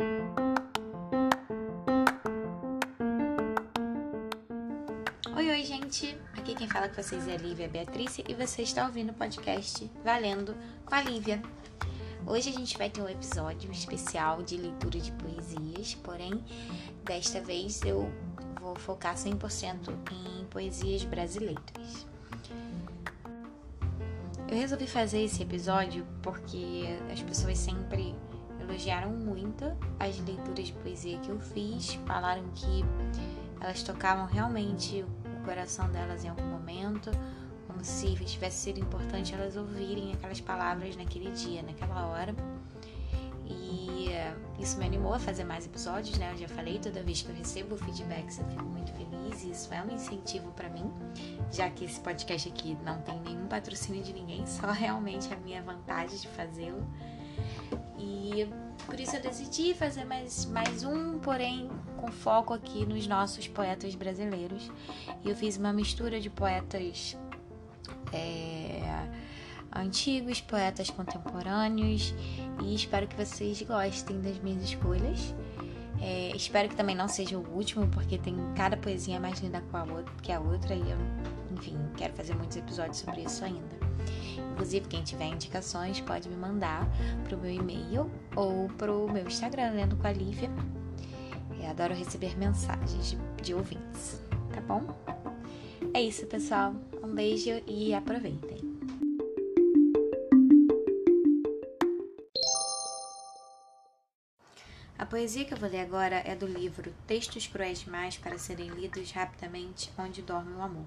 Oi, oi, gente! Aqui quem fala com vocês é a Lívia Beatriz e você está ouvindo o podcast Valendo com a Lívia. Hoje a gente vai ter um episódio especial de leitura de poesias, porém, desta vez eu vou focar 100% em poesias brasileiras. Eu resolvi fazer esse episódio porque as pessoas sempre elogiaram muito as leituras de poesia que eu fiz, falaram que elas tocavam realmente o coração delas em algum momento, como se tivesse sido importante elas ouvirem aquelas palavras naquele dia, naquela hora. E uh, isso me animou a fazer mais episódios, né? Eu já falei, toda vez que eu recebo feedbacks eu fico muito feliz e isso é um incentivo para mim, já que esse podcast aqui não tem nenhum patrocínio de ninguém, só realmente a minha vontade de fazê-lo. E por isso eu decidi fazer mais, mais um, porém com foco aqui nos nossos poetas brasileiros. E eu fiz uma mistura de poetas é, antigos, poetas contemporâneos, e espero que vocês gostem das minhas escolhas. É, espero que também não seja o último, porque tem cada poesia mais linda que a outra, e eu, enfim, quero fazer muitos episódios sobre isso ainda. Inclusive, quem tiver indicações pode me mandar pro meu e-mail ou pro meu Instagram, lendo com a Lívia. Eu adoro receber mensagens de, de ouvintes, tá bom? É isso, pessoal. Um beijo e aproveitem. A poesia que eu vou ler agora é do livro Textos Cruéis Demais para Serem Lidos Rapidamente, Onde Dorme o Amor.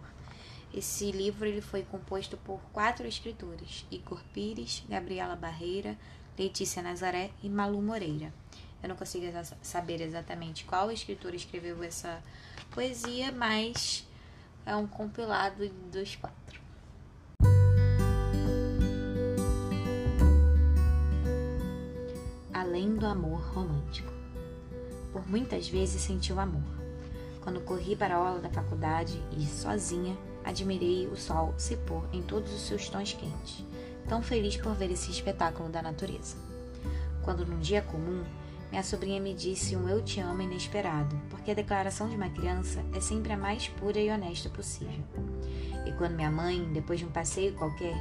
Esse livro ele foi composto por quatro escritores: Igor Pires, Gabriela Barreira, Letícia Nazaré e Malu Moreira. Eu não consigo saber exatamente qual escritor escreveu essa poesia, mas é um compilado dos quatro. Além do amor romântico. Por muitas vezes senti o amor. Quando corri para a aula da faculdade e, sozinha, admirei o sol se pôr em todos os seus tons quentes, tão feliz por ver esse espetáculo da natureza. Quando num dia comum, minha sobrinha me disse um eu te amo inesperado, porque a declaração de uma criança é sempre a mais pura e honesta possível. E quando minha mãe, depois de um passeio qualquer,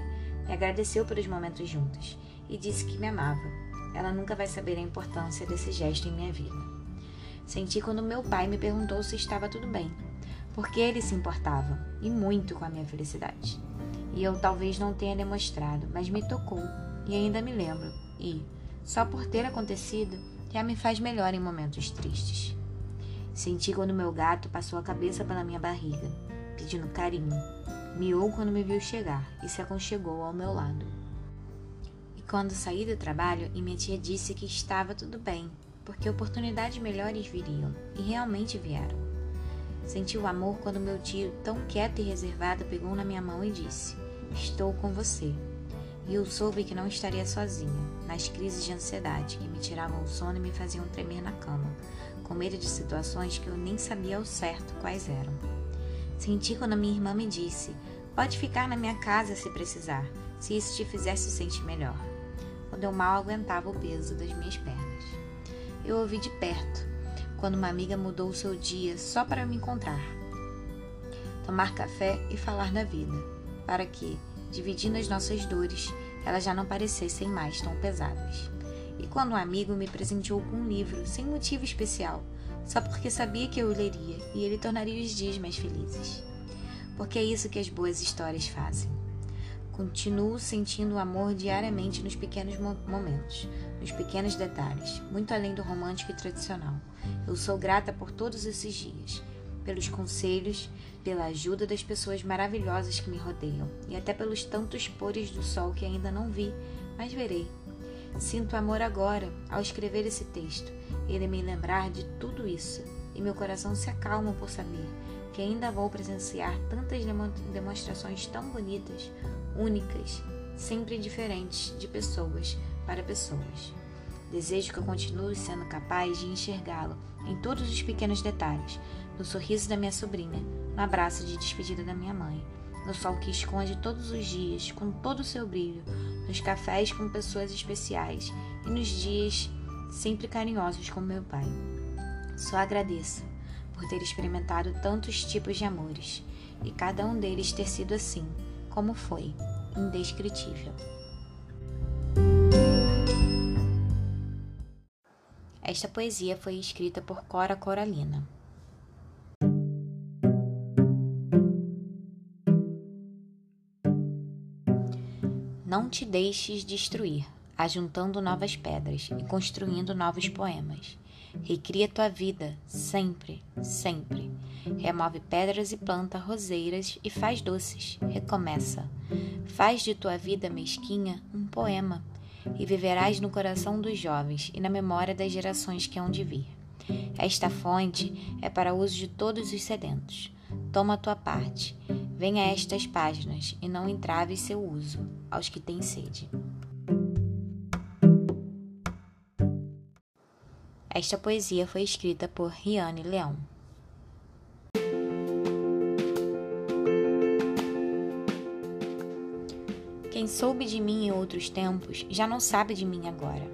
me agradeceu pelos momentos juntos e disse que me amava, ela nunca vai saber a importância desse gesto em minha vida. Senti quando meu pai me perguntou se estava tudo bem, porque ele se importava, e muito com a minha felicidade. E eu talvez não tenha demonstrado, mas me tocou, e ainda me lembro, e, só por ter acontecido, já me faz melhor em momentos tristes. Senti quando meu gato passou a cabeça pela minha barriga, pedindo carinho. Miou quando me viu chegar e se aconchegou ao meu lado. E quando saí do trabalho e minha tia disse que estava tudo bem, porque oportunidades melhores viriam, e realmente vieram. Senti o amor quando meu tio, tão quieto e reservado, pegou na minha mão e disse: Estou com você. E eu soube que não estaria sozinha, nas crises de ansiedade que me tiravam o sono e me faziam tremer na cama, com medo de situações que eu nem sabia ao certo quais eram. Senti quando minha irmã me disse: Pode ficar na minha casa se precisar, se isso te fizesse sentir melhor. Quando eu mal aguentava o peso das minhas pernas. Eu ouvi de perto quando uma amiga mudou o seu dia só para me encontrar. Tomar café e falar da vida, para que, dividindo as nossas dores, elas já não parecessem mais tão pesadas. E quando um amigo me presenteou com um livro sem motivo especial, só porque sabia que eu leria e ele tornaria os dias mais felizes. Porque é isso que as boas histórias fazem. Continuo sentindo o amor diariamente nos pequenos momentos, nos pequenos detalhes, muito além do romântico e tradicional. Eu sou grata por todos esses dias, pelos conselhos, pela ajuda das pessoas maravilhosas que me rodeiam e até pelos tantos pores do sol que ainda não vi, mas verei. Sinto amor agora ao escrever esse texto, ele me lembrar de tudo isso, e meu coração se acalma por saber que ainda vou presenciar tantas demonstrações tão bonitas, únicas, sempre diferentes de pessoas para pessoas. Desejo que eu continue sendo capaz de enxergá-lo em todos os pequenos detalhes, no sorriso da minha sobrinha, no abraço de despedida da minha mãe, no sol que esconde todos os dias com todo o seu brilho, nos cafés com pessoas especiais e nos dias sempre carinhosos como meu pai. Só agradeço por ter experimentado tantos tipos de amores e cada um deles ter sido assim, como foi, indescritível. Esta poesia foi escrita por Cora Coralina. Não te deixes destruir, ajuntando novas pedras e construindo novos poemas. Recria tua vida, sempre, sempre. Remove pedras e planta roseiras e faz doces. Recomeça. Faz de tua vida mesquinha um poema e viverás no coração dos jovens e na memória das gerações que hão de vir. Esta fonte é para uso de todos os sedentos. Toma a tua parte. Venha a estas páginas e não entraves seu uso aos que têm sede. Esta poesia foi escrita por Riane Leão. Quem soube de mim em outros tempos já não sabe de mim agora,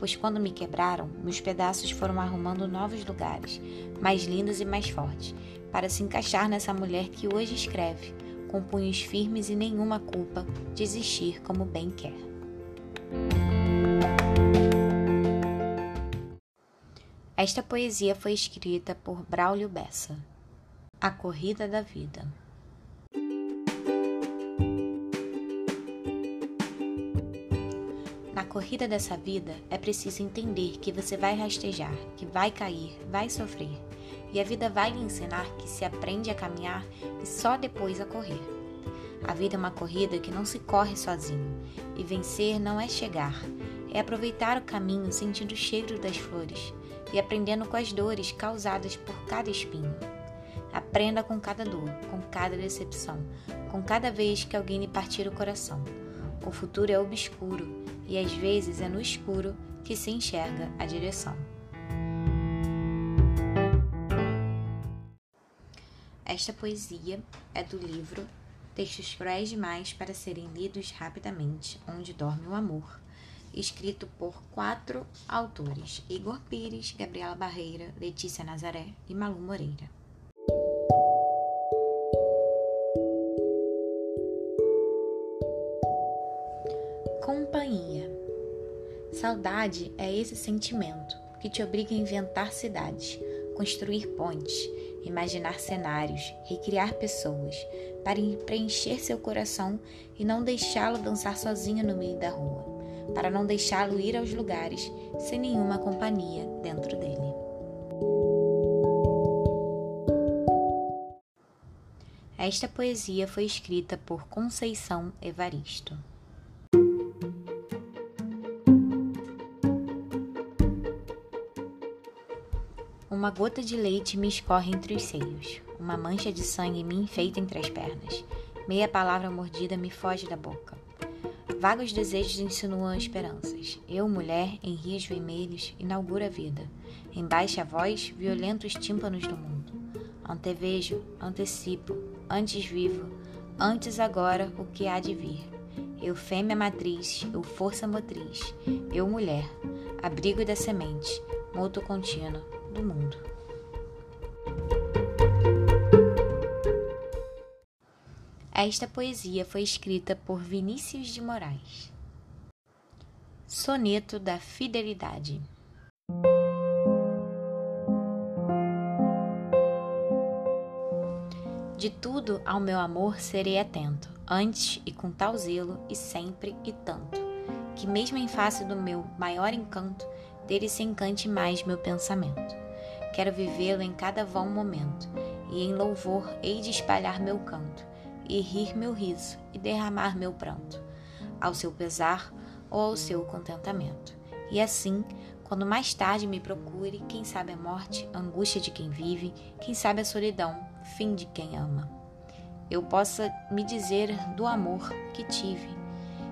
pois quando me quebraram, meus pedaços foram arrumando novos lugares, mais lindos e mais fortes, para se encaixar nessa mulher que hoje escreve, com punhos firmes e nenhuma culpa de existir como bem quer. Esta poesia foi escrita por Braulio Bessa. A Corrida da Vida. Na corrida dessa vida é preciso entender que você vai rastejar, que vai cair, vai sofrer. E a vida vai lhe ensinar que se aprende a caminhar e só depois a correr. A vida é uma corrida que não se corre sozinho, e vencer não é chegar, é aproveitar o caminho sentindo o cheiro das flores e aprendendo com as dores causadas por cada espinho. Aprenda com cada dor, com cada decepção, com cada vez que alguém lhe partir o coração. O futuro é obscuro e às vezes é no escuro que se enxerga a direção. Esta poesia é do livro Textos Cruéis Demais para Serem Lidos Rapidamente, Onde Dorme o Amor, escrito por quatro autores: Igor Pires, Gabriela Barreira, Letícia Nazaré e Malu Moreira. Saudade é esse sentimento que te obriga a inventar cidades, construir pontes, imaginar cenários, recriar pessoas, para preencher seu coração e não deixá-lo dançar sozinho no meio da rua para não deixá-lo ir aos lugares sem nenhuma companhia dentro dele. Esta poesia foi escrita por Conceição Evaristo. Uma gota de leite me escorre entre os seios, uma mancha de sangue me enfeita entre as pernas, meia palavra mordida me foge da boca. Vagos desejos insinuam esperanças. Eu, mulher, em rios vermelhos, inauguro a vida. Em baixa voz, violentos tímpanos do mundo. Antevejo, antecipo, antes vivo, antes agora o que há de vir. Eu, fêmea matriz, eu, força motriz. Eu, mulher, abrigo da semente, moto contínuo do mundo. Esta poesia foi escrita por Vinícius de Moraes. Soneto da Fidelidade. De tudo ao meu amor serei atento, antes e com tal zelo, e sempre e tanto, que mesmo em face do meu maior encanto, dele se encante mais meu pensamento. Quero vivê-lo em cada vão momento, e em louvor hei de espalhar meu canto e rir meu riso e derramar meu pranto, ao seu pesar ou ao seu contentamento. E assim, quando mais tarde me procure, quem sabe a morte, a angústia de quem vive, quem sabe a solidão, fim de quem ama. Eu possa me dizer do amor que tive,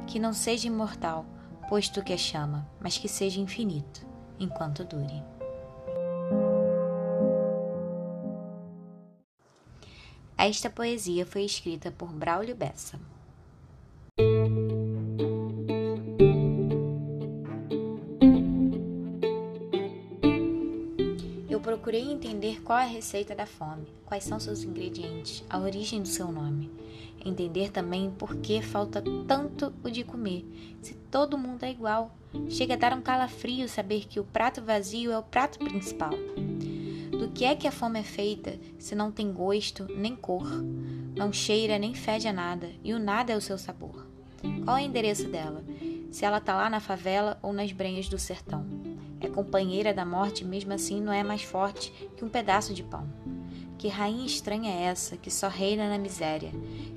que não seja imortal, posto que é chama, mas que seja infinito, enquanto dure. Esta poesia foi escrita por Braulio Bessa. procurei entender qual é a receita da fome, quais são seus ingredientes, a origem do seu nome. Entender também por que falta tanto o de comer, se todo mundo é igual. Chega a dar um calafrio saber que o prato vazio é o prato principal. Do que é que a fome é feita se não tem gosto nem cor, não cheira nem fede a nada e o nada é o seu sabor? Qual é o endereço dela? Se ela tá lá na favela ou nas brenhas do sertão? É companheira da morte, mesmo assim não é mais forte que um pedaço de pão. Que rainha estranha é essa que só reina na miséria,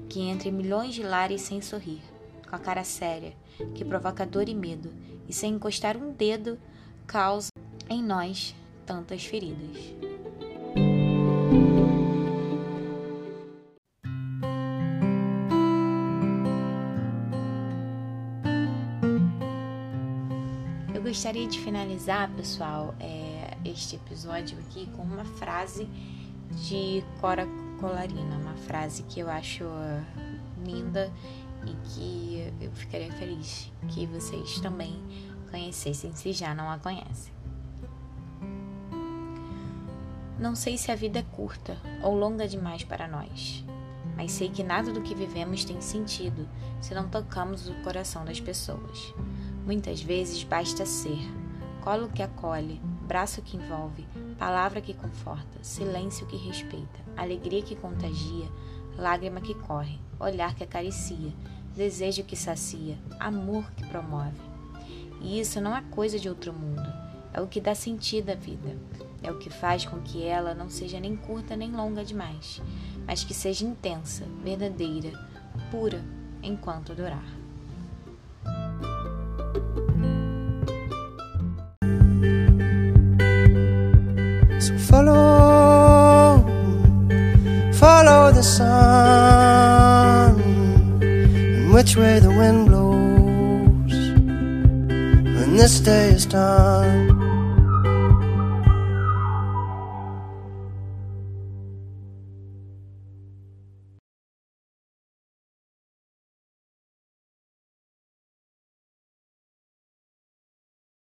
que entre milhões de lares sem sorrir, com a cara séria, que provoca dor e medo, e sem encostar um dedo, causa em nós tantas feridas. Gostaria de finalizar, pessoal, é, este episódio aqui com uma frase de Cora Colarina, uma frase que eu acho linda e que eu ficaria feliz que vocês também conhecessem, se já não a conhecem. Não sei se a vida é curta ou longa demais para nós, mas sei que nada do que vivemos tem sentido se não tocamos o coração das pessoas. Muitas vezes basta ser, colo que acolhe, braço que envolve, palavra que conforta, silêncio que respeita, alegria que contagia, lágrima que corre, olhar que acaricia, desejo que sacia, amor que promove. E isso não é coisa de outro mundo, é o que dá sentido à vida, é o que faz com que ela não seja nem curta nem longa demais, mas que seja intensa, verdadeira, pura enquanto durar. Follow the sun, and which way the wind blows when this day is done.